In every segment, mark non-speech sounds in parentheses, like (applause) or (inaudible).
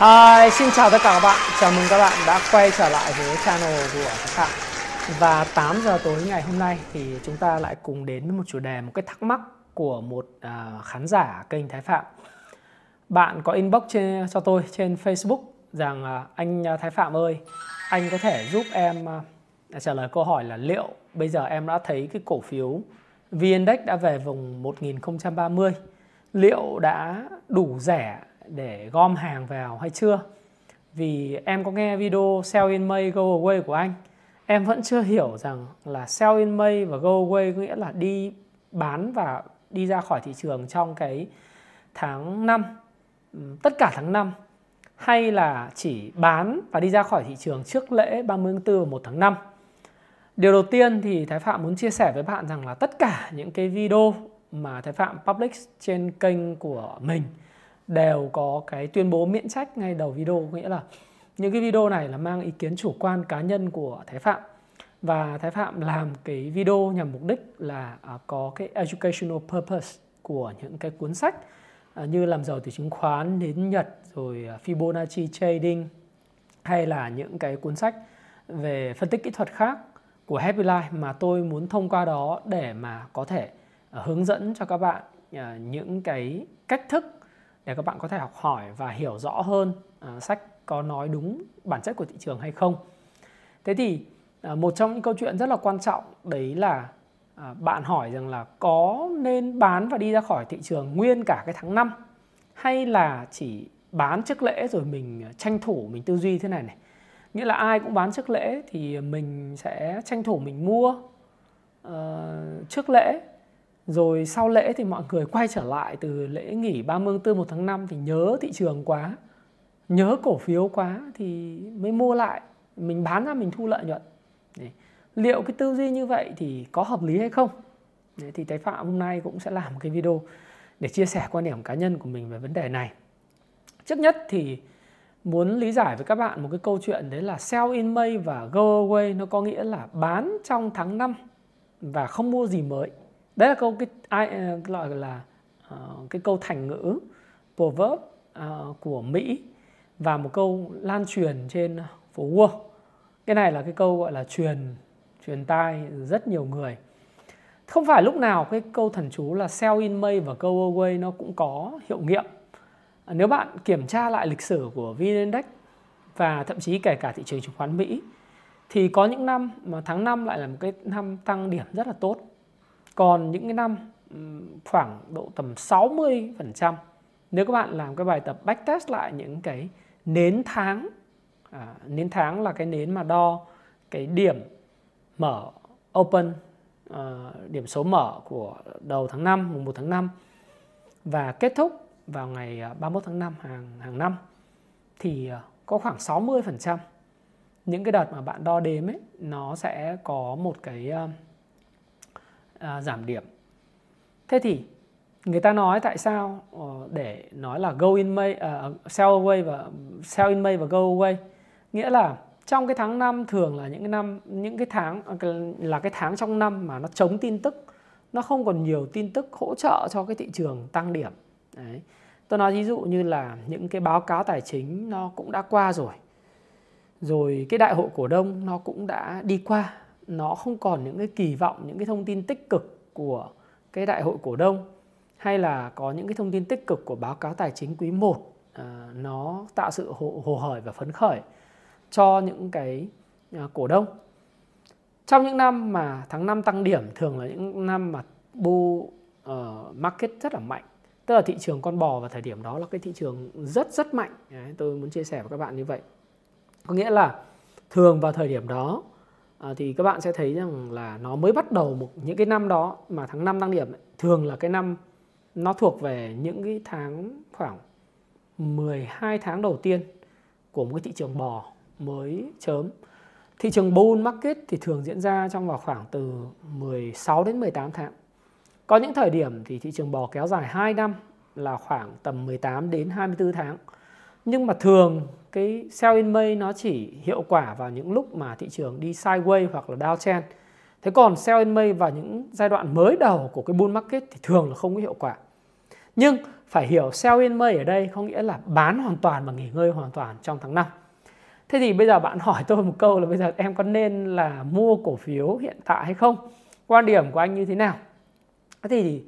Hi, xin chào tất cả các bạn. Chào mừng các bạn đã quay trở lại với channel của Thái Phạm. Và 8 giờ tối ngày hôm nay thì chúng ta lại cùng đến với một chủ đề, một cái thắc mắc của một uh, khán giả kênh Thái Phạm. Bạn có inbox trên, cho tôi trên Facebook rằng uh, anh à, Thái Phạm ơi, anh có thể giúp em uh, trả lời câu hỏi là liệu bây giờ em đã thấy cái cổ phiếu VN-Index đã về vùng 1030 liệu đã đủ rẻ để gom hàng vào hay chưa? Vì em có nghe video sell in May, go away của anh. Em vẫn chưa hiểu rằng là sell in May và go away có nghĩa là đi bán và đi ra khỏi thị trường trong cái tháng 5 ừ, tất cả tháng 5 hay là chỉ bán và đi ra khỏi thị trường trước lễ 30 tháng 4 và 1 tháng 5 Điều đầu tiên thì Thái Phạm muốn chia sẻ với bạn rằng là tất cả những cái video mà Thái Phạm public trên kênh của mình đều có cái tuyên bố miễn trách ngay đầu video nghĩa là những cái video này là mang ý kiến chủ quan cá nhân của Thái Phạm. Và Thái Phạm làm cái video nhằm mục đích là à, có cái educational purpose của những cái cuốn sách à, như làm giàu từ chứng khoán, đến Nhật, rồi à, Fibonacci trading, hay là những cái cuốn sách về phân tích kỹ thuật khác của Happy Life mà tôi muốn thông qua đó để mà có thể hướng dẫn cho các bạn những cái cách thức để các bạn có thể học hỏi và hiểu rõ hơn à, sách có nói đúng bản chất của thị trường hay không. Thế thì à, một trong những câu chuyện rất là quan trọng đấy là à, bạn hỏi rằng là có nên bán và đi ra khỏi thị trường nguyên cả cái tháng 5 hay là chỉ bán trước lễ rồi mình tranh thủ mình tư duy thế này này. Nghĩa là ai cũng bán trước lễ thì mình sẽ tranh thủ mình mua uh, trước lễ rồi sau lễ thì mọi người quay trở lại từ lễ nghỉ 30 4 1 tháng 5 thì nhớ thị trường quá nhớ cổ phiếu quá thì mới mua lại. Mình bán ra mình thu lợi nhuận. Đấy. liệu cái tư duy như vậy thì có hợp lý hay không? Đấy, thì Thái Phạm hôm nay cũng sẽ làm một cái video để chia sẻ quan điểm cá nhân của mình về vấn đề này. Trước nhất thì muốn lý giải với các bạn một cái câu chuyện đấy là sell in May và go away nó có nghĩa là bán trong tháng 5 và không mua gì mới đấy là câu cái ai ờ, gọi là uh, cái câu thành ngữ proverb uh, của Mỹ và một câu lan truyền trên phố Wall. Cái này là cái câu gọi là truyền truyền tai rất nhiều người. Không phải lúc nào cái câu thần chú là sell in May và go away nó cũng có hiệu nghiệm. À, nếu bạn kiểm tra lại lịch sử của VN Index và thậm chí kể cả thị trường chứng khoán Mỹ thì có những năm mà tháng 5 lại là một cái năm tăng điểm rất là tốt còn những cái năm khoảng độ tầm 60% nếu các bạn làm cái bài tập backtest lại những cái nến tháng à, nến tháng là cái nến mà đo cái điểm mở open uh, điểm số mở của đầu tháng 5 mùng 1 tháng 5 và kết thúc vào ngày à, 31 tháng 5 hàng hàng năm thì ờ, có khoảng 60% những cái đợt mà bạn đo đếm ấy nó sẽ có một cái uh, à, giảm điểm. Thế thì người ta nói tại sao ờ, để nói là go in May uh, sell away và sell in May và go away? Nghĩa là trong cái tháng 5 thường là những cái năm những cái tháng à, là cái tháng trong năm mà nó chống tin tức nó không còn nhiều tin tức hỗ trợ cho cái thị trường tăng điểm. Đấy. tôi nói ví dụ như là những cái báo cáo tài chính nó cũng đã qua rồi rồi cái đại hội cổ đông nó cũng đã đi qua nó không còn những cái kỳ vọng những cái thông tin tích cực của cái đại hội cổ đông hay là có những cái thông tin tích cực của báo cáo tài chính quý 1 à, nó tạo sự hồ, hồ hởi và phấn khởi cho những cái à, cổ đông. Trong những năm mà tháng 5 tăng điểm thường là những năm mà bull uh, ờ, market rất là mạnh tức là thị trường con bò vào thời điểm đó là cái thị trường rất rất mạnh. Đấy, tôi muốn chia sẻ với các bạn như vậy. Có nghĩa là thường vào thời điểm đó à, thì các bạn sẽ thấy rằng là nó mới bắt đầu một những cái năm đó mà tháng 5 tăng điểm ấy, thường là cái năm nó thuộc về những cái tháng khoảng 12 tháng đầu tiên của một cái thị trường bò mới chớm. Thị trường bull market thì thường diễn ra trong vào khoảng từ 16 đến 18 tháng. Có những thời điểm thì thị trường bò kéo dài 2 năm là khoảng tầm 18 đến 24 tháng. Nhưng mà thường cái sell in May nó chỉ hiệu quả vào những lúc mà thị trường đi sideways hoặc là downtrend. Thế còn sell in May vào những giai đoạn mới đầu của cái bull market thì thường là không có hiệu quả. Nhưng phải hiểu sell in May ở đây có nghĩa là bán hoàn toàn và nghỉ ngơi hoàn toàn trong tháng 5. Thế thì bây giờ bạn (laughs) hỏi tôi một câu là bây giờ em có nên là mua cổ phiếu hiện tại hay không? Quan điểm của anh như thế nào? Thế thì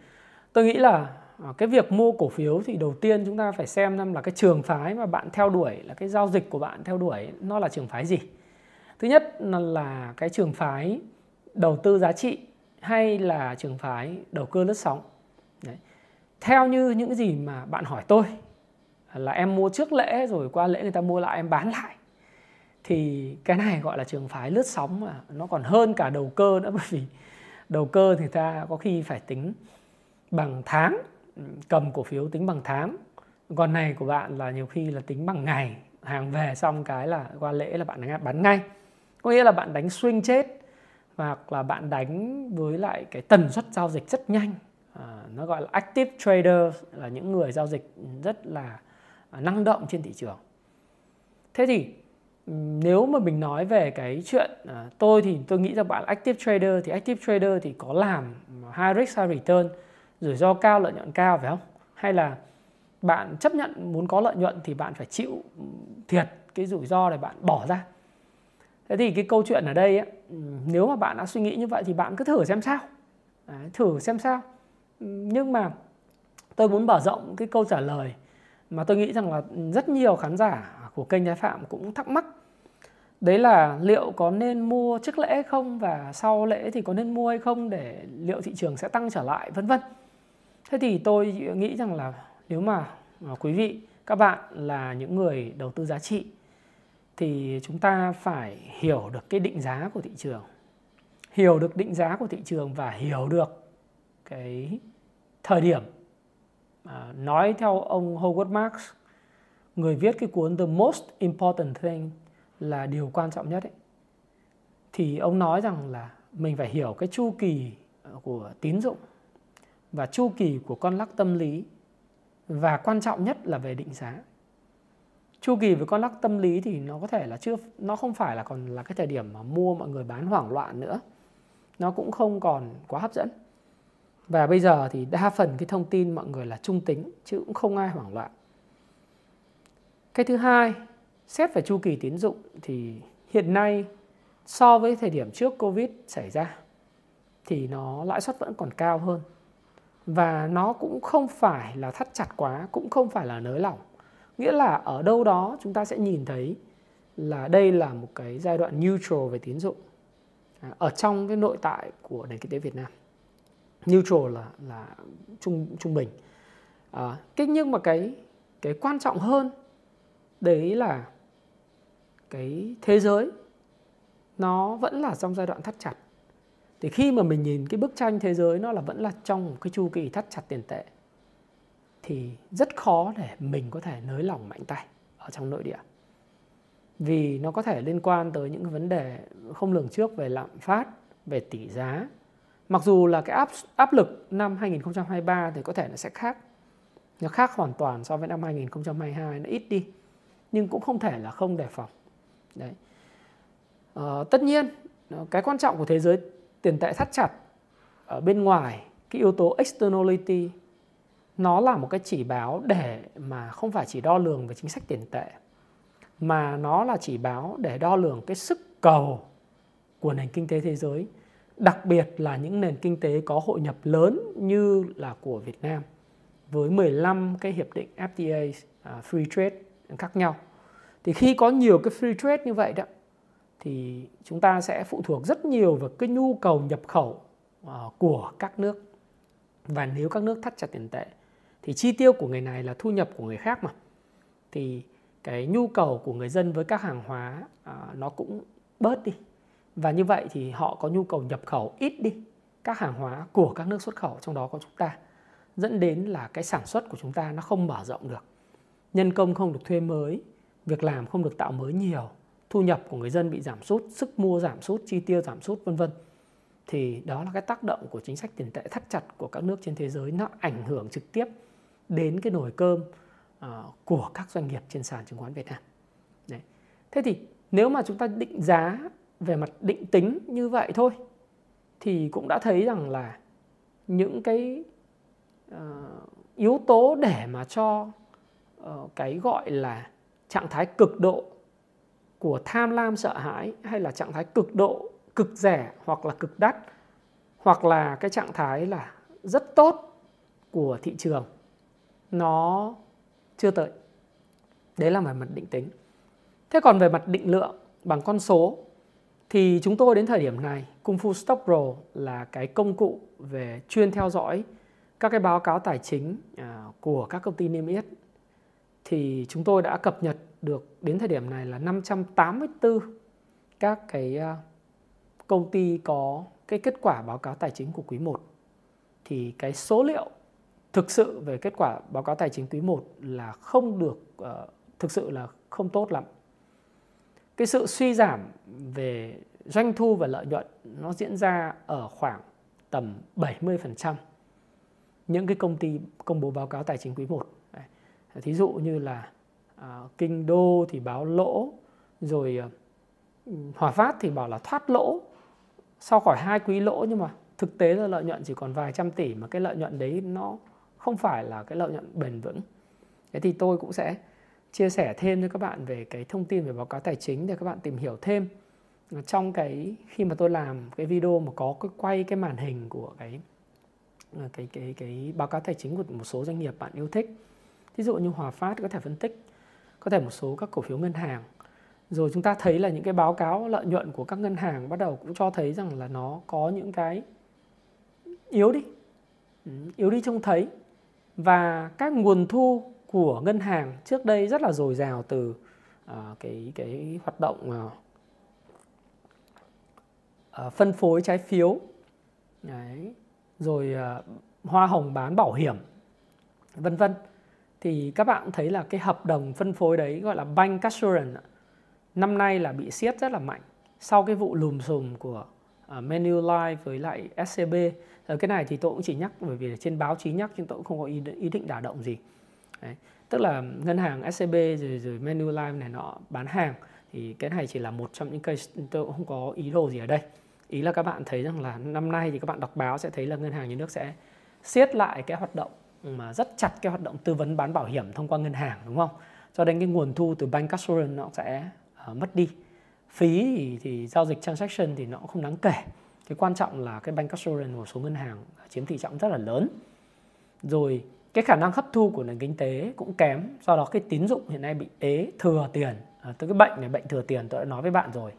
tôi nghĩ là Ờ, cái việc mua cổ phiếu thì đầu tiên chúng ta phải xem xem là cái trường phái mà bạn theo đuổi là cái giao dịch của bạn theo đuổi nó là trường phái gì. Thứ nhất là, là cái trường phái đầu tư giá trị hay là trường phái đầu cơ lướt sóng. Đấy. Theo như những gì mà bạn hỏi tôi là em mua trước lễ rồi qua lễ người ta mua lại em bán lại thì cái này gọi là trường phái lướt sóng mà nó còn hơn cả đầu cơ nữa bởi vì đầu cơ thì ta có khi phải tính bằng tháng cầm cổ phiếu tính bằng tháng. Còn này của bạn là nhiều khi là tính bằng ngày. Hàng về xong cái là qua lễ là bạn bán ngay. Có nghĩa là bạn đánh swing chết hoặc là bạn đánh với lại cái tần suất giao dịch rất nhanh. À, nó gọi là active trader là những người giao dịch rất là à, năng động trên thị trường. Thế thì ừ, nếu mà mình nói về cái chuyện à, tôi thì tôi nghĩ rằng bạn active trader thì active trader thì có làm high risk high return rủi ro cao lợi nhuận cao phải không? Hay là bạn chấp nhận muốn có lợi nhuận thì bạn phải chịu ừ, thiệt cái rủi ro để bạn bỏ ra. Thế thì cái câu chuyện ở đây ấy, ừ, nếu mà bạn đã suy nghĩ như vậy thì bạn cứ thử xem sao. Đấy, thử xem sao. Ừ, nhưng mà tôi muốn mở rộng cái câu trả lời mà tôi nghĩ rằng là rất nhiều khán giả của kênh Thái Phạm cũng thắc mắc. Đấy là liệu có nên mua trước lễ không và sau lễ thì có nên mua hay không để liệu thị trường sẽ tăng trở lại vân vân thế thì tôi nghĩ rằng là nếu mà à, quý vị các bạn là những người đầu tư giá trị thì chúng ta phải hiểu được cái định giá của thị trường. Hiểu được định giá của thị trường và hiểu được cái thời điểm. À, nói theo ông Howard Marks người viết cái cuốn The Most Important Thing là điều quan trọng nhất ấy, thì ông nói rằng là mình phải hiểu cái chu kỳ à, của tín dụng và chu kỳ của con lắc tâm lý, và quan trọng nhất là về định giá. Chu kỳ với con lắc tâm lý thì nó có thể là chưa, nó không phải là còn là cái thời điểm mà mua mọi người bán hoảng loạn nữa. Nó cũng không còn quá hấp dẫn. Và bây giờ thì đa phần cái thông tin mọi người là trung tính, chứ cũng không ai hoảng loạn. Cái thứ hai, xét về chu kỳ tín dụng thì hiện nay so với thời điểm trước covid xảy ra thì nó lãi suất vẫn còn cao hơn và nó cũng không phải là thắt chặt quá cũng không phải là nới lỏng. Nghĩa là ở đâu đó chúng ta sẽ nhìn thấy là đây là một cái giai đoạn neutral về tín dụng. À, ở trong cái nội tại của nền kinh tế Việt Nam. Neutral là là trung trung bình. À, cái nhưng mà cái cái quan trọng hơn đấy là cái thế giới nó vẫn là trong giai đoạn thắt chặt thì khi mà mình nhìn cái bức tranh thế giới nó là vẫn là trong một cái chu kỳ thắt chặt tiền tệ thì rất khó để mình có thể nới lỏng mạnh tay ở trong nội địa. Vì nó có thể liên quan tới những vấn đề không lường trước về lạm phát về tỷ giá. Mặc dù là cái áp áp lực năm 2023 thì có thể nó sẽ khác. Nó khác hoàn toàn so với năm 2022 nó ít đi nhưng cũng không thể là không đề phòng. Đấy. À, tất nhiên cái quan trọng của thế giới tiền tệ thắt chặt ở bên ngoài cái yếu tố externality nó là một cái chỉ báo để mà không phải chỉ đo lường về chính sách tiền tệ mà nó là chỉ báo để đo lường cái sức cầu của nền kinh tế thế giới đặc biệt là những nền kinh tế có hội nhập lớn như là của Việt Nam với 15 cái hiệp định FTA uh, à, free trade khác nhau. Thì khi có nhiều cái free trade như vậy đó thì chúng ta sẽ phụ thuộc rất nhiều vào cái nhu cầu nhập khẩu ờ, của các nước. Và nếu các nước thắt chặt tiền tệ thì chi tiêu của người này là thu nhập của người khác mà. Thì cái nhu cầu của người dân với các hàng hóa ờ, nó cũng bớt đi. Và như vậy thì họ có nhu cầu nhập khẩu ít đi. Các hàng hóa của các nước xuất khẩu, trong đó có chúng ta, dẫn đến là cái sản xuất của chúng ta nó không mở rộng được. Nhân công không được thuê mới, việc làm không được tạo mới nhiều thu nhập của người dân bị giảm sút sức mua giảm sút chi tiêu giảm sút vân vân thì đó là cái tác động của chính sách tiền tệ thắt chặt của các nước trên thế giới nó ảnh hưởng trực tiếp đến cái nồi cơm uh, của các doanh nghiệp trên sàn chứng khoán Việt Nam. Đấy. Thế thì nếu mà chúng ta định giá về mặt định tính như vậy thôi thì cũng đã thấy rằng là những cái uh, yếu tố để mà cho uh, cái gọi là trạng thái cực độ của tham lam sợ hãi hay là trạng thái cực độ, cực rẻ hoặc là cực đắt, hoặc là cái trạng thái là rất tốt của thị trường, nó chưa tới. Đấy là về mặt định tính. Thế còn về mặt định lượng bằng con số, thì chúng tôi đến thời điểm này, Kung Fu Stock Pro là cái công cụ về chuyên theo dõi các cái báo cáo tài chính à, của các công ty niêm yết. Thì chúng tôi đã cập nhật được đến thời điểm này là 584 các cái à, công ty có cái kết quả báo cáo tài chính của quý 1 thì cái số liệu thực sự về kết quả báo cáo tài chính quý 1 là không được uh, thực sự là không tốt lắm. Cái sự suy giảm về doanh thu và lợi nhuận nó diễn ra ở khoảng tầm 70% những cái công ty công bố báo cáo tài chính quý 1. Đấy. Thí dụ như là À, kinh Đô thì báo lỗ, rồi à, Hòa Phát thì bảo là thoát lỗ sau khỏi hai quý lỗ nhưng mà thực tế là lợi nhuận chỉ còn vài trăm tỷ mà cái lợi nhuận đấy nó không phải là cái lợi nhuận bền vững. Thế thì tôi cũng sẽ chia sẻ thêm cho các bạn về cái thông tin về báo cáo tài chính để các bạn tìm hiểu thêm trong cái khi mà tôi làm cái video mà có cái quay cái màn hình của cái à, cái cái cái báo cáo tài chính của một số doanh nghiệp bạn yêu thích. Ví dụ như Hòa Phát có thể phân tích có thể một số các cổ phiếu ngân hàng. Rồi chúng ta thấy là những cái báo cáo lợi nhuận của các ngân hàng bắt đầu cũng cho thấy rằng là nó có những cái yếu đi. Ừ, yếu đi trông thấy. Và các nguồn thu của ngân hàng trước đây rất là dồi dào từ uh, cái cái hoạt động uh, uh, phân phối trái phiếu. Đấy. rồi uh, hoa hồng bán bảo hiểm vân vân thì các bạn thấy là cái hợp đồng phân phối đấy gọi là bank assurance năm nay là bị siết rất là mạnh sau cái vụ lùm xùm của uh, Manulife với lại SCB Rồi ờ, cái này thì tôi cũng chỉ nhắc bởi vì trên báo chí nhắc nhưng tôi cũng không có ý, ý định đả động gì Đấy. tức là ngân hàng SCB rồi rồi Manulife này nọ bán hàng thì cái này chỉ là một trong những case tôi cũng không có ý đồ gì ở đây ý là các bạn thấy rằng là năm nay thì các bạn đọc báo sẽ thấy là ngân hàng nhà nước sẽ siết lại cái hoạt động mà rất chặt cái hoạt động tư vấn bán bảo hiểm thông qua ngân hàng đúng không? Cho nên cái nguồn thu từ bank assurance nó sẽ uh, mất đi. Phí thì, thì giao dịch transaction thì nó cũng không đáng kể. Cái quan trọng là cái bank assurance của số ngân hàng chiếm tỷ trọng rất là lớn. Rồi cái khả năng hấp thu của nền kinh tế cũng kém do đó cái tín dụng hiện nay bị ế thừa tiền. À, từ cái bệnh này bệnh thừa tiền tôi đã nói với bạn rồi.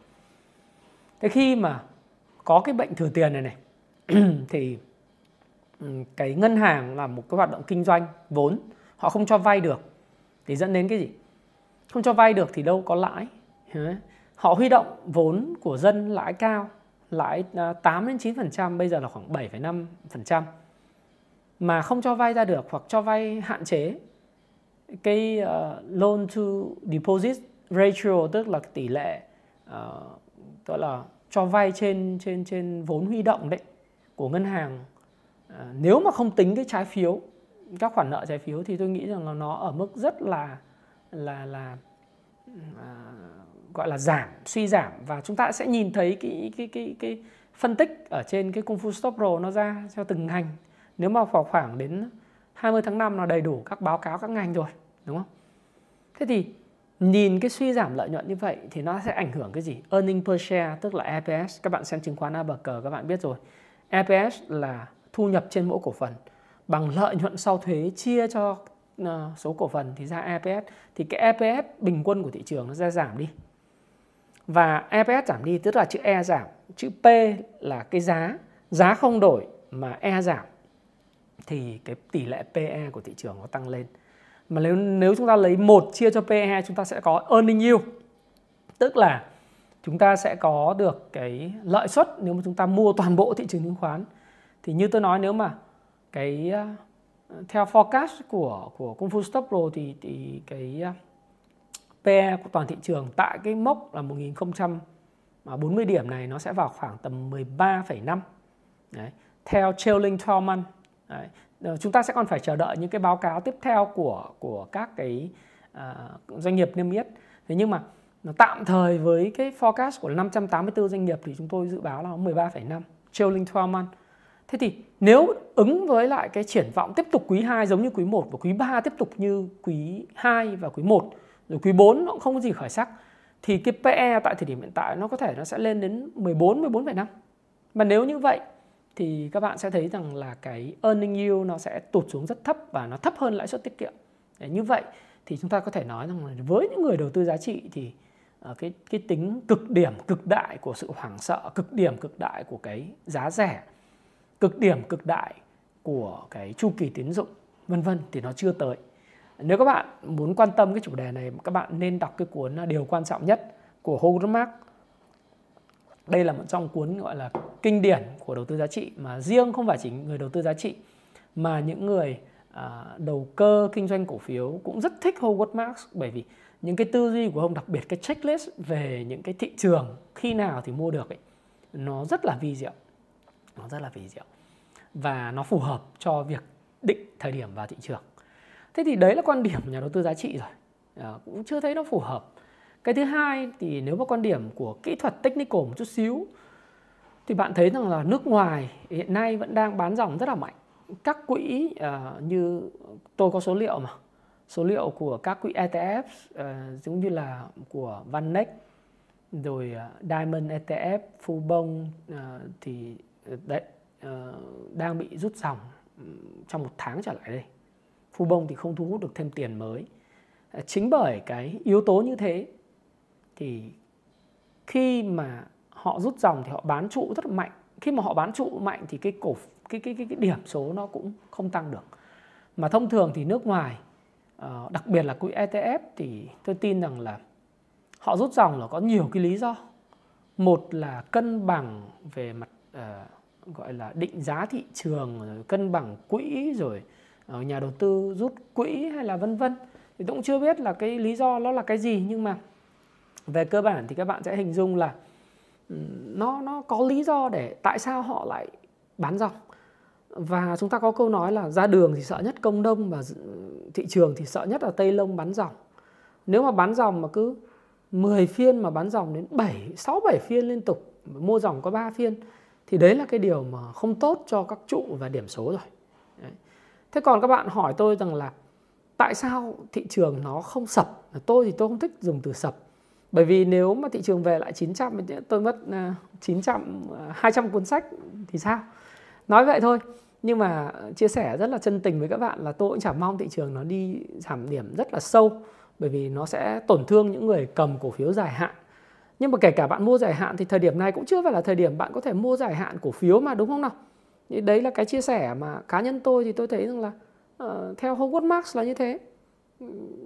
Thế khi mà có cái bệnh thừa tiền này này (clears throat) thì Ừ, cái ngân hàng là một cái hoạt động kinh doanh vốn họ không cho vay được thì dẫn đến cái gì? Không cho vay được thì đâu có lãi. Họ huy động vốn của dân lãi cao lãi à, 8 đến 9% bây giờ là khoảng 7,5% mà không cho vay ra được hoặc cho vay hạn chế cái uh, loan to deposit ratio tức là tỷ lệ uh, gọi là cho vay trên trên trên vốn huy động đấy của ngân hàng Ờ, nếu mà không tính cái trái phiếu các khoản nợ trái phiếu thì tôi nghĩ rằng là nó ở mức rất là là là à, gọi là giảm suy giảm và chúng ta sẽ nhìn thấy cái cái cái cái phân tích ở trên cái Kung Fu Stop Pro nó ra theo từng ngành. Nếu mà vào khoảng đến 20 tháng 5 là đầy đủ các báo cáo các ngành rồi, đúng không? Thế thì nhìn cái suy giảm lợi nhuận như vậy thì nó sẽ ảnh hưởng cái gì? Earning per share tức là EPS. Các bạn xem chứng khoán ABG các bạn biết rồi. EPS là thu nhập trên mỗi cổ phần. Bằng lợi nhuận sau thuế chia cho ờ, số cổ phần thì ra EPS thì cái EPS bình quân của thị trường nó ra giảm đi. Và EPS giảm đi, tức là chữ E giảm. Chữ P là cái giá. Giá không đổi mà E giảm. Thì cái tỷ lệ PE của thị trường nó tăng lên. Mà nếu nếu chúng ta lấy một chia cho PE chúng ta sẽ có earning yield. Tức là chúng ta sẽ có được cái lợi suất nếu mà chúng ta mua toàn bộ thị trường chứng khoán thì như tôi nói nếu mà cái ờ, theo forecast của của Kung Fu Stop Pro thì thì cái ờ, PE của toàn thị trường tại cái mốc là 1040 à, điểm này nó sẽ vào khoảng tầm 13,5 Đấy. theo trailing 12 month Đấy. Ờ, chúng ta sẽ còn phải chờ đợi những cái báo cáo tiếp theo của của các cái uh, doanh nghiệp niêm yết thế nhưng mà nó tạm thời với cái forecast của 584 doanh nghiệp thì chúng tôi dự báo là 13,5 trailing 12 month thế thì nếu ứng với lại cái triển vọng tiếp tục quý 2 giống như quý 1 và quý 3 tiếp tục như quý 2 và quý 1 rồi quý 4 nó cũng không có gì khởi sắc thì cái PE tại thời điểm hiện tại nó có thể nó sẽ lên đến 14 14,5. Mà nếu như vậy thì các bạn sẽ thấy rằng là cái earning yield nó sẽ tụt xuống rất thấp và nó thấp hơn lãi suất tiết kiệm. Để như vậy thì chúng ta có thể nói rằng là với những người đầu tư giá trị thì ờ, cái cái tính cực điểm cực đại của sự hoảng sợ, cực điểm cực đại của cái giá rẻ, cực điểm cực đại của cái chu kỳ tín dụng vân vân thì nó chưa tới. Nếu các bạn muốn quan tâm cái chủ đề này các bạn nên đọc cái cuốn Điều quan trọng nhất của Howard Marks đây là một trong cuốn gọi là kinh điển của đầu tư giá trị mà riêng không phải chỉ người đầu tư giá trị mà những người à, đầu cơ kinh doanh cổ phiếu cũng rất thích Howard Marks bởi vì những cái tư duy của ông đặc biệt cái checklist về những cái thị trường khi nào thì mua được ấy nó rất là vi diệu nó rất là vi diệu. Và nó phù hợp cho việc định thời điểm vào thị trường. Thế thì đấy là quan điểm của nhà đầu tư giá trị rồi. À, cũng chưa thấy nó phù hợp. Cái thứ hai thì nếu mà quan điểm của kỹ thuật technical một chút xíu thì bạn thấy rằng là nước ngoài hiện nay vẫn đang bán dòng rất là mạnh. Các quỹ uh, như tôi có số liệu mà số liệu của các quỹ ETF uh, ờ, giống như là của Vanex rồi uh, Diamond ETF Fubon uh, thì đấy uh, đang bị rút dòng trong một tháng trở lại đây. Phu bông thì không thu hút được thêm tiền mới. Ờ, chính bởi cái yếu tố như thế thì khi mà họ rút dòng thì họ bán trụ rất là mạnh. Khi mà họ bán trụ mạnh thì cái cổ cái cái cái, cái điểm số nó cũng không tăng được. Mà thông thường thì nước ngoài ờ, đặc biệt là quỹ ETF thì tôi tin rằng là họ rút dòng là có nhiều cái lý do. Một là cân bằng về mặt uh, gọi là định giá thị trường, rồi cân bằng quỹ, rồi ờ, nhà đầu tư rút quỹ hay là vân vân. Thì tôi cũng chưa biết là cái lý do nó là cái gì, nhưng mà về cơ bản thì các bạn sẽ hình dung là ừ, nó nó có lý do để tại sao họ lại bán dòng. Và chúng ta có câu nói là ra đường thì sợ nhất công đông và thị trường thì sợ nhất là tây lông bán dòng. Nếu mà bán dòng mà cứ 10 phiên mà bán dòng đến 7 6 7 phiên liên tục, mua dòng có 3 phiên thì đấy là cái điều mà không tốt cho các trụ và điểm số rồi. Đấy. Thế còn các bạn hỏi tôi rằng là tại sao thị trường nó không sập? Tôi thì tôi không thích dùng từ sập bởi vì nếu mà thị trường về lại 900 tôi mất à, 900 200 à, cuốn sách thì sao nói vậy thôi, nhưng mà chia sẻ rất là chân tình với các bạn là tôi cũng chẳng mong thị trường nó đi giảm điểm rất là sâu, bởi vì nó sẽ tổn thương những người cầm cổ phiếu dài hạn nhưng mà kể cả bạn mua dài hạn thì thời điểm này cũng chưa phải là thời điểm bạn có thể mua dài hạn cổ phiếu mà đúng không nào? Thì đấy là cái chia sẻ mà cá nhân tôi thì tôi thấy rằng là uh, theo Howard Marks là như thế.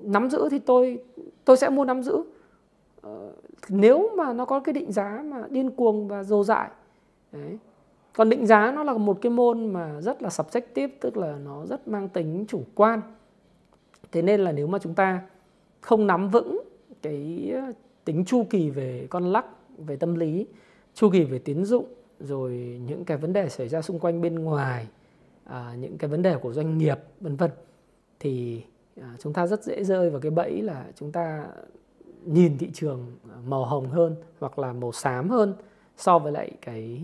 Nắm giữ thì tôi tôi sẽ mua nắm giữ. Uh, nếu mà nó có cái định giá mà điên cuồng và dồ dại đấy. Còn định giá nó là một cái môn mà rất là subjective tức là nó rất mang tính chủ quan. Thế nên là nếu mà chúng ta không nắm vững cái tính chu kỳ về con lắc về tâm lý chu kỳ về tín dụng rồi những cái vấn đề xảy ra xung quanh bên ngoài à, những cái vấn đề của doanh nghiệp vân vân. Thì à, chúng ta rất dễ rơi vào cái bẫy là chúng ta nhìn thị trường à, màu hồng hơn hoặc là màu xám hơn so với lại cái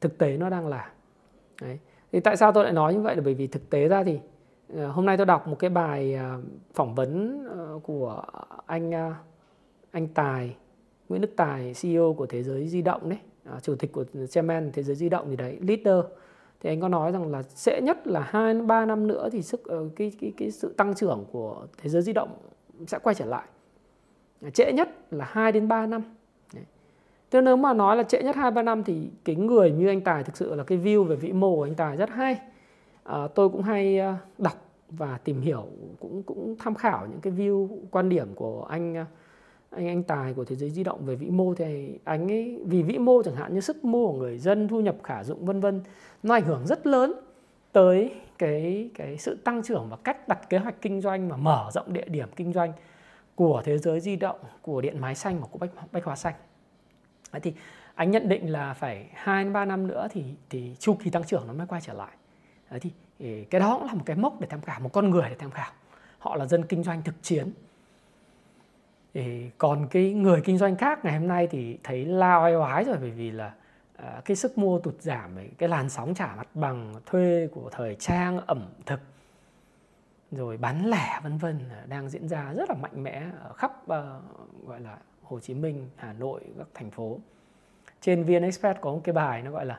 thực tế nó đang là. Đấy. thì tại sao tôi lại nói như vậy? Là bởi vì thực tế ra thì à, hôm nay tôi đọc một cái bài à, phỏng vấn ờ, của anh anh Tài Nguyễn Đức Tài CEO của thế giới di động đấy. À, chủ tịch của chairman thế giới di động gì đấy leader. Thì anh có nói rằng là sẽ nhất là hai ba năm nữa thì sức ờ, cái cái cái sự tăng trưởng của thế giới di động sẽ quay trở lại. À, trễ nhất là 2 đến 3 năm. Thế nếu mà nói là trễ nhất 2 3 năm thì cái người như anh Tài thực sự là cái view về vĩ mô của anh Tài rất hay. À, tôi cũng hay ờ, đọc và tìm hiểu cũng cũng tham khảo những cái view quan điểm của anh ờ, anh anh Tài của thế giới di động về vĩ mô thì anh ấy vì vĩ mô chẳng hạn như sức mua của người dân, thu nhập khả dụng vân vân nó ảnh hưởng rất lớn tới cái cái sự tăng trưởng và cách đặt kế hoạch kinh doanh và mở rộng địa điểm kinh doanh của thế giới di động, của điện máy xanh và của bách, bách hóa xanh. Đấy thì anh nhận định là phải 2 đến 3 năm nữa thì thì chu kỳ tăng trưởng nó mới quay trở lại. Đấy thì cái đó cũng là một cái mốc để tham khảo, một con người để tham khảo. Họ là dân kinh doanh thực chiến. Thì còn cái người kinh doanh khác ngày hôm nay thì thấy lao oai oái rồi bởi vì là à, cái sức mua tụt giảm cái làn sóng trả mặt bằng thuê của thời trang ẩm thực rồi bán lẻ vân vân à, đang diễn ra rất là mạnh mẽ ở khắp uh, gọi là Hồ Chí Minh, Hà Nội, các thành phố. Trên VN Express có một cái bài nó gọi là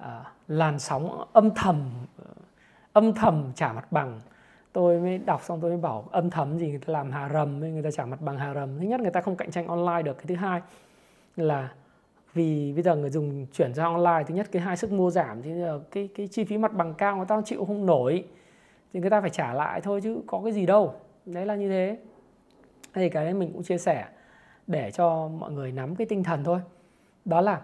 uh, làn sóng âm thầm uh, âm thầm trả mặt bằng. Tôi mới đọc xong tôi mới bảo âm thầm gì người ta làm hà rầm người ta trả mặt bằng hà rầm. Thứ nhất, người ta không cạnh tranh online được. Cái thứ hai là vì bây giờ người dùng chuyển ra online, thứ nhất cái hai sức mua giảm, thì cái cái chi phí mặt bằng cao người ta chịu, không nổi thì người ta phải trả lại thôi chứ có cái gì đâu đấy là như thế thì cái đấy mình cũng chia sẻ để cho mọi người nắm cái tinh thần thôi đó là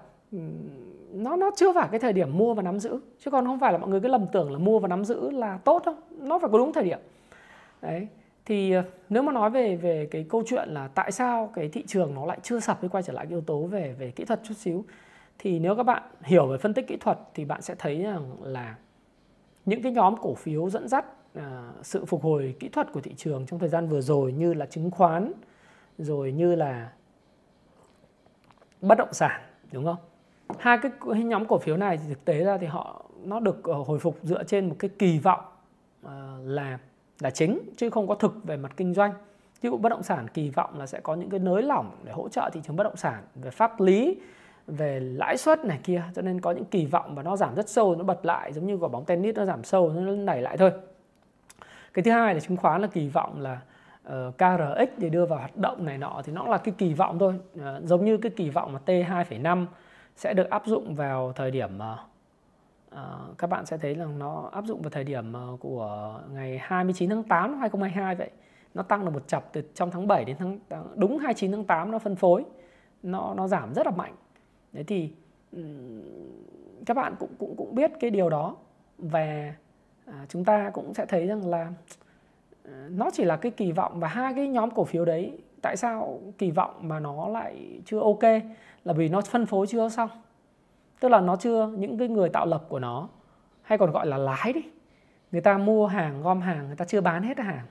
nó nó chưa phải cái thời điểm mua và nắm giữ chứ còn không phải là mọi người cứ lầm tưởng là mua và nắm giữ là tốt đâu nó phải có đúng thời điểm. Đấy thì ờ, nếu mà nói về về cái câu chuyện là tại sao cái thị trường nó lại chưa sập với quay trở lại cái yếu tố về về kỹ thuật chút xíu thì nếu các bạn hiểu về phân tích kỹ thuật thì bạn sẽ thấy rằng là những cái nhóm cổ phiếu dẫn dắt à, sự phục hồi kỹ thuật của thị trường trong thời gian vừa rồi như là chứng khoán rồi như là bất động sản đúng không? Hai cái nhóm cổ phiếu này thì thực tế ra thì họ nó được ờ, hồi phục dựa trên một cái kỳ vọng uh, là là chính chứ không có thực về mặt kinh doanh. Ví dụ bất động sản kỳ vọng là sẽ có những cái nới lỏng để hỗ trợ thị trường bất động sản về pháp lý về lãi suất này kia. Cho nên có những kỳ vọng và nó giảm rất sâu nó bật lại giống như quả bóng tennis nó giảm sâu nó nảy lại thôi. Cái thứ hai là chứng khoán là kỳ vọng là ờ, uh, KRX để đưa vào hoạt động này nọ thì nó là cái kỳ vọng thôi. Uh, giống như cái kỳ vọng mà T2,5 sẽ được áp dụng vào thời điểm uh, các bạn sẽ thấy là nó áp dụng vào thời điểm uh, của ngày 29 tháng 8 năm 2022 vậy. Nó tăng được một chập từ trong tháng 7 đến tháng đúng 29 tháng 8 nó phân phối. Nó nó giảm rất là mạnh. Đấy thì các bạn cũng cũng cũng biết cái điều đó. Và à, chúng ta cũng sẽ thấy rằng là nó chỉ là cái kỳ vọng và hai cái nhóm cổ phiếu đấy tại sao kỳ vọng mà nó lại chưa ok? Là vì nó phân phối chưa xong. Tức là nó chưa những cái người tạo lập của nó hay còn gọi là lái đi người ta mua hàng gom hàng người ta chưa bán hết hàng.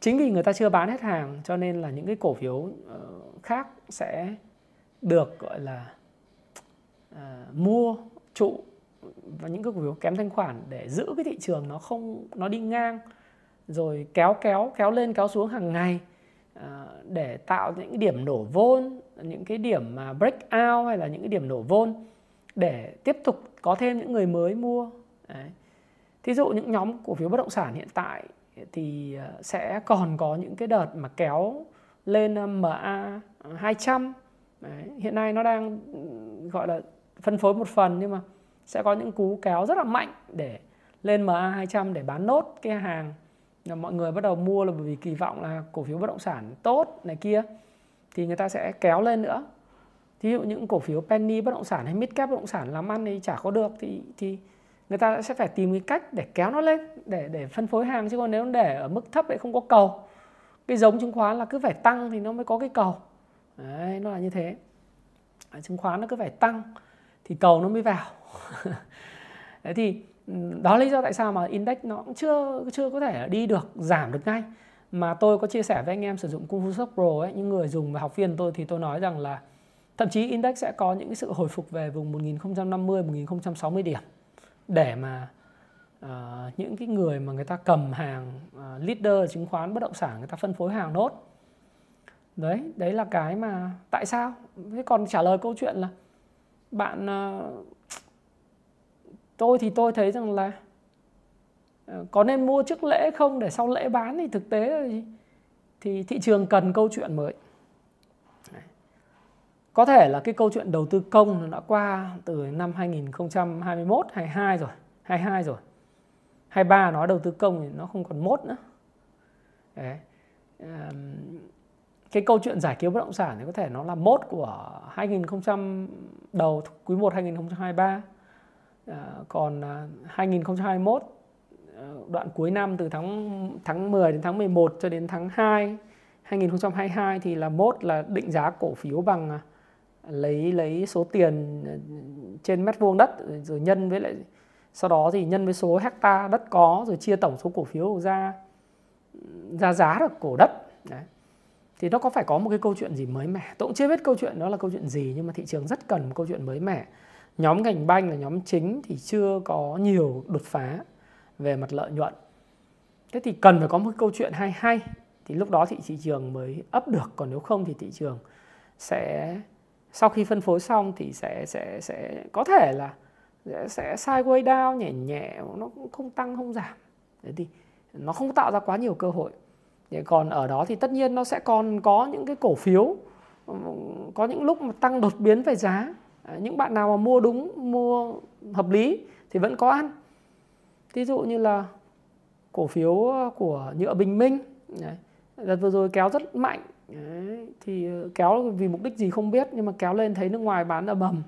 Chính vì người ta chưa bán hết hàng cho nên là những cái cổ phiếu ờ, khác sẽ được gọi là uh, mua trụ và những cái cổ phiếu kém thanh khoản để giữ cái thị trường nó không nó đi ngang rồi kéo kéo kéo lên kéo xuống hàng ngày. Ờ, để tạo những điểm nổ vôn những cái điểm mà break out hay là những cái điểm nổ vôn để tiếp tục có thêm những người mới mua Đấy. thí dụ những nhóm cổ phiếu bất động sản hiện tại thì ờ, sẽ còn có những cái đợt mà kéo lên ờ, MA 200 Đấy, hiện nay nó đang ừ, gọi là phân phối một phần nhưng mà sẽ có những cú kéo rất là mạnh để lên MA200 để bán nốt cái hàng là mọi người bắt đầu mua là bởi vì kỳ vọng là cổ phiếu bất động sản tốt này kia thì người ta sẽ kéo lên nữa. Thí dụ những cổ phiếu penny bất động sản hay Midcap bất động sản làm ăn thì chả có được thì thì người ta sẽ phải tìm cái cách để kéo nó lên để để phân phối hàng. Chứ còn nếu để ở mức thấp lại không có cầu cái giống chứng khoán là cứ phải tăng thì nó mới có cái cầu. Đấy, nó là như thế. Chứng khoán nó cứ phải tăng thì cầu nó mới vào. (laughs) Đấy thì đó là lý do tại sao mà index nó cũng chưa chưa có thể đi được giảm được ngay. Mà tôi có chia sẻ với anh em sử dụng Kung Fu Shop Pro ấy, những người dùng và học viên tôi thì tôi nói rằng là thậm chí index sẽ có những cái sự hồi phục về vùng 1050 1060 điểm. Để mà uh, những cái người mà người ta cầm hàng uh, leader chứng khoán bất động sản người ta phân phối hàng nốt. Đấy đấy là cái mà tại sao? Thế còn trả lời câu chuyện là bạn uh, tôi thì tôi thấy rằng là ờ, có nên mua trước lễ không? Để sau lễ bán thì thực tế là gì? Thì thị trường cần câu chuyện mới. Có thể là cái câu chuyện đầu tư công nó đã qua từ năm 2021 22 rồi 22 rồi. 23 nói đầu tư công thì nó không còn mốt nữa. Đấy. Cái câu chuyện giải cứu bất động sản thì có thể nó là mốt của 2000 đầu, quý 1 2023 Ờ, còn à, 2021 ờ, đoạn cuối năm từ tháng tháng 10 đến tháng 11 cho đến tháng 2 2022 thì là mốt là định giá cổ phiếu bằng à, lấy lấy số tiền ờ, trên mét vuông đất, rồi nhân với lại sau đó thì nhân với số hecta đất có rồi chia tổng số cổ phiếu ra ra giá được cổ đất. Đấy. Thì nó có phải có một cái câu chuyện gì mới mẻ? Tôi cũng chưa biết câu chuyện đó là câu chuyện gì, nhưng mà thị trường rất cần một câu chuyện mới mẻ nhóm ngành banh là nhóm chính thì chưa có nhiều đột phá về mặt lợi nhuận. Thế thì cần phải có một câu chuyện hay hay thì lúc đó thị thị trường mới ấp được. Còn nếu không thì thị trường sẽ sau khi phân phối xong thì sẽ sẽ sẽ có thể là sẽ, sẽ sideways down nhẹ nhẹ nó cũng không tăng không giảm. Thế thì nó không tạo ra quá nhiều cơ hội. Vậy còn ở đó thì tất nhiên nó sẽ còn có những cái cổ phiếu có những lúc mà tăng đột biến về giá. Ờ, những bạn nào mà mua đúng, mua hợp lý thì vẫn có ăn ví dụ như là cổ phiếu của nhựa bình minh, đấy. đợt vừa rồi kéo rất mạnh, đấy. thì ờ, kéo vì mục đích gì không biết, nhưng mà kéo lên thấy nước ngoài bán ở bầm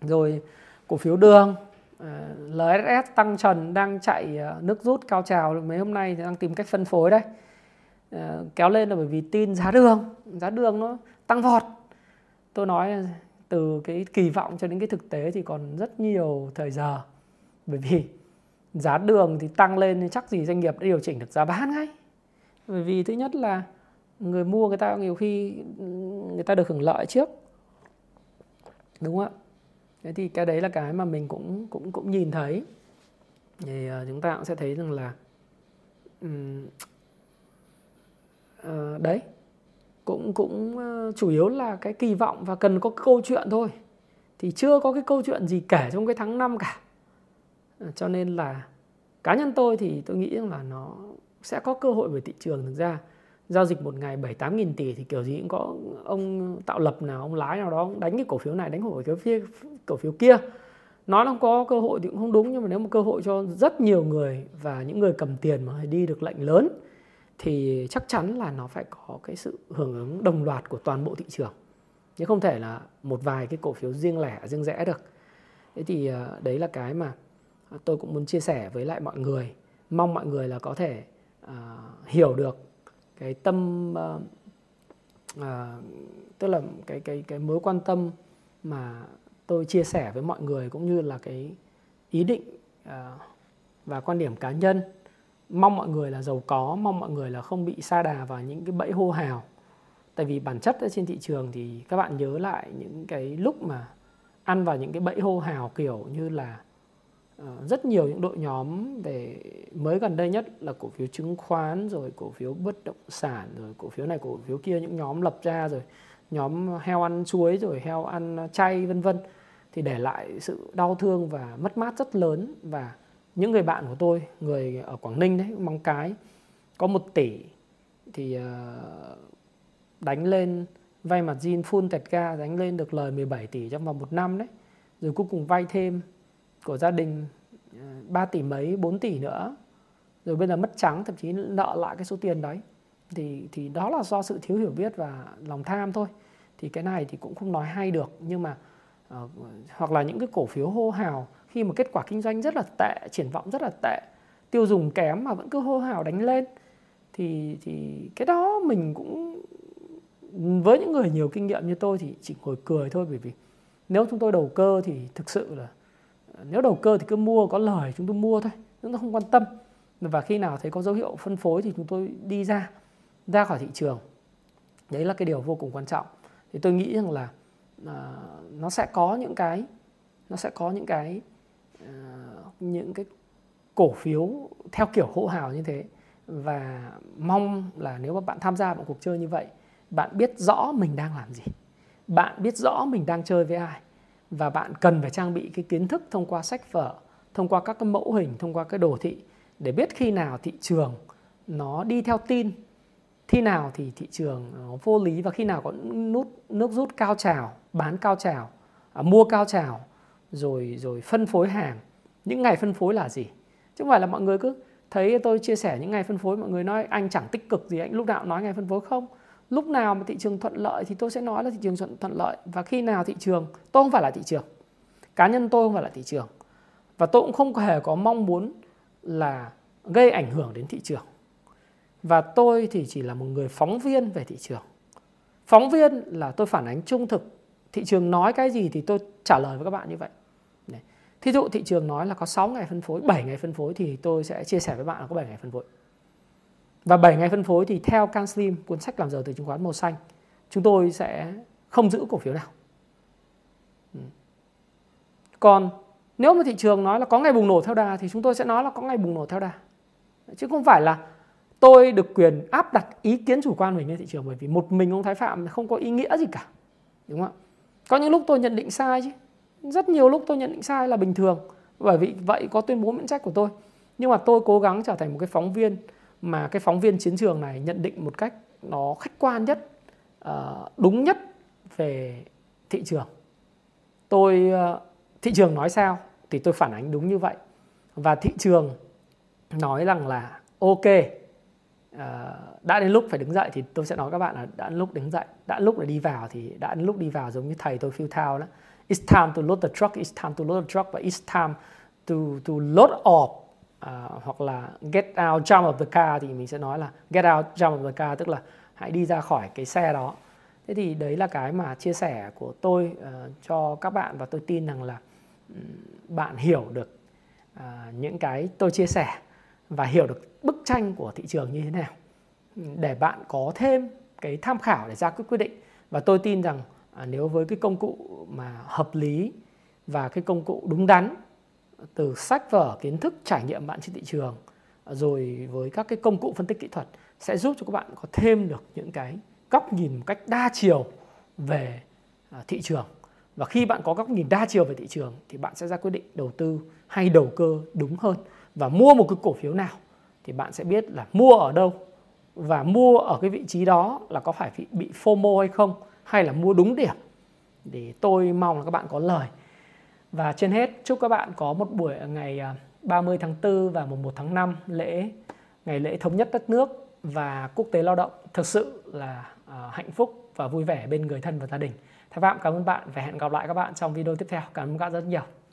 rồi cổ phiếu đường ờ, LSS tăng trần, đang chạy nước rút cao trào mấy hôm nay thì đang tìm cách phân phối đây kéo lên là bởi vì tin giá đường giá đường nó tăng vọt tôi nói từ cái kỳ vọng cho đến cái thực tế thì còn rất nhiều thời giờ. Bởi vì giá đường thì tăng lên thì chắc gì doanh nghiệp đã điều chỉnh được giá bán ngay. Bởi vì thứ nhất là người mua người ta nhiều khi ừ, người ta được hưởng lợi trước. Đúng không ạ? Thế thì cái đấy là cái mà mình cũng cũng cũng nhìn thấy. Thì ờ, chúng ta cũng sẽ thấy rằng là um, uh, đấy cũng cũng ờ, chủ yếu là cái kỳ vọng và cần có cái câu chuyện thôi. Thì chưa có cái câu chuyện gì kể trong cái tháng 5 cả. Ờ, cho nên là cá nhân tôi thì tôi nghĩ rằng là nó sẽ có cơ hội về thị trường. Thực ra, giao dịch một ngày 7 8 nghìn tỷ thì kiểu gì cũng có ông tạo lập nào, ông lái nào đó đánh cái cổ phiếu này, đánh cổ phiếu phía, cổ phiếu kia. Nói là không có cơ hội thì cũng không đúng, nhưng mà nếu một cơ hội cho rất nhiều người và những người cầm tiền mà đi được lệnh lớn thì chắc chắn là nó phải có cái sự hưởng ứng đồng loạt của toàn bộ thị trường. Chứ không thể là một vài cái cổ phiếu riêng lẻ riêng rẽ được. Thế thì ờ, đấy là cái mà ờ, tôi cũng muốn chia sẻ với lại mọi người. Mong mọi người là có thể uh, hiểu được cái tâm uh, uh, tức là cái cái cái mối quan tâm mà tôi chia sẻ với mọi người cũng như là cái ý định uh, và quan điểm cá nhân mong mọi người là giàu có, mong mọi người là không bị sa đà vào những cái bẫy hô hào. Tại vì bản chất ở trên thị trường thì các bạn nhớ lại những cái lúc mà ăn vào những cái bẫy hô hào kiểu như là ờ, rất nhiều những đội nhóm về mới gần đây nhất là cổ phiếu chứng khoán, rồi cổ phiếu bất động sản, rồi cổ phiếu này, cổ phiếu kia, những nhóm lập ra, rồi nhóm heo ăn chuối, rồi heo ăn chay, vân vân, thì để lại sự đau thương và mất mát rất lớn. Và những người bạn của tôi người ở Quảng Ninh đấy Móng Cái có một tỷ thì ờ, đánh lên vay mặt zin full tẹt ga đánh lên được lời 17 tỷ trong vòng một năm đấy. Rồi cuối cùng vay thêm của gia đình ờ, 3 tỷ mấy 4 tỷ nữa. Rồi bây giờ mất trắng thậm chí nợ lại cái số tiền đấy. Thì thì đó là do sự thiếu hiểu biết và lòng tham thôi. Thì cái này thì cũng không nói hay được nhưng mà uh, hoặc là những cái cổ phiếu hô hào khi mà kết quả kinh doanh rất là tệ triển vọng rất là tệ tiêu dùng kém mà vẫn cứ hô hào đánh lên thì thì cái đó mình cũng với những người nhiều kinh nghiệm như tôi thì chỉ ngồi cười thôi bởi vì nếu chúng tôi đầu cơ thì thực sự là nếu đầu cơ thì cứ mua có lời chúng tôi mua thôi chúng tôi không quan tâm. Và khi nào thấy có dấu hiệu phân phối thì chúng tôi đi ra ra khỏi thị trường. Đấy là cái điều vô cùng quan trọng. Thì tôi nghĩ rằng là uh, nó sẽ có những cái nó sẽ có những cái Ờ, những cái cổ phiếu theo kiểu hỗ hào như thế. Và mong là nếu mà bạn tham gia vào cuộc chơi như vậy bạn biết rõ mình đang làm gì. Bạn biết rõ mình đang chơi với ai. Và bạn cần phải trang bị cái kiến thức thông qua sách vở thông qua các cái mẫu hình thông qua cái đồ thị để biết khi nào thị trường nó đi theo tin khi nào thì thị trường nó vô lý và khi nào có nút nước rút cao trào bán cao trào à, mua cao trào rồi rồi phân phối hàng. Những ngày phân phối là gì? Chứ không phải là mọi người cứ thấy tôi chia sẻ những ngày phân phối, mọi người nói anh chẳng tích cực gì, anh lúc nào nói ngày phân phối không. Lúc nào mà thị trường thuận lợi thì tôi sẽ nói là thị trường thuận thuận lợi. Và khi nào thị trường, tôi không phải là thị trường. Cá nhân tôi không phải là thị trường. Và tôi cũng không hề có mong muốn là gây ảnh hưởng đến thị trường. Và tôi thì chỉ là một người phóng viên về thị trường. Phóng viên là tôi phản ánh trung thực. Thị trường nói cái gì thì tôi trả lời với các bạn như vậy. Thí dụ thị trường nói là có 6 ngày phân phối, 7 ngày phân phối thì tôi sẽ chia sẻ với bạn là có 7 ngày phân phối. Và 7 ngày phân phối thì theo Can Slim, cuốn sách làm giàu từ chứng khoán màu xanh, chúng tôi sẽ không giữ cổ phiếu nào. Ừ. Còn nếu mà thị trường nói là có ngày bùng nổ theo đà thì chúng tôi sẽ nói là có ngày bùng nổ theo đà chứ không phải là tôi được quyền áp đặt ý kiến chủ quan mình lên thị trường bởi vì một mình ông Thái Phạm không có ý nghĩa gì cả đúng không ạ có những lúc tôi nhận định sai chứ rất nhiều lúc tôi nhận định sai là bình thường, bởi vì vậy có tuyên bố miễn trách của tôi. Nhưng mà tôi cố gắng trở thành một cái phóng viên mà cái phóng viên chiến trường này nhận định một cách nó khách quan nhất ờ, đúng nhất về thị trường. Tôi ờ, thị trường nói sao thì tôi phản ánh đúng như vậy. Và thị trường nói rằng là ok ờ, đã đến lúc phải đứng dậy thì tôi sẽ nói các bạn là đã đến lúc đứng dậy, đã đến lúc để đi vào thì đã đến lúc đi vào giống như thầy tôi phiêu thao đó it's time to load the truck it's time to load the truck và it's time to to load off uh, hoặc là get out jump of the car thì mình sẽ nói là get out jump of the car tức là hãy đi ra khỏi cái xe đó. Thế thì đấy là cái mà chia sẻ của tôi uh, cho các bạn và tôi tin rằng là um, bạn hiểu được uh, những cái tôi chia sẻ và hiểu được bức tranh của thị trường như thế nào để bạn có thêm cái tham khảo để ra quyết quyết định. Và tôi tin rằng à, nếu với cái công cụ mà hợp lý và cái công cụ đúng đắn từ sách vở kiến thức trải nghiệm bạn trên thị trường à, rồi với các cái công cụ phân tích kỹ thuật sẽ giúp cho các bạn có thêm được những cái góc nhìn một cách đa chiều về à, thị trường. Và khi bạn có góc nhìn đa chiều về thị trường thì bạn sẽ ra quyết định đầu tư hay đầu cơ đúng hơn. Và mua một cái cổ phiếu nào thì bạn sẽ biết là mua ở đâu và mua ở cái vị trí đó là có phải bị FOMO hay không hay là mua đúng điểm để tôi mong là các bạn có lời và trên hết chúc các bạn có một buổi ngày à, 30 tháng 4 và mùng 1 tháng 5 lễ ngày lễ thống nhất đất nước và quốc tế lao động thực sự là uh, hạnh phúc và vui vẻ bên người thân và gia đình. Thái Phạm cảm ơn bạn và hẹn gặp lại các bạn trong video tiếp theo. Cảm ơn các bạn rất nhiều.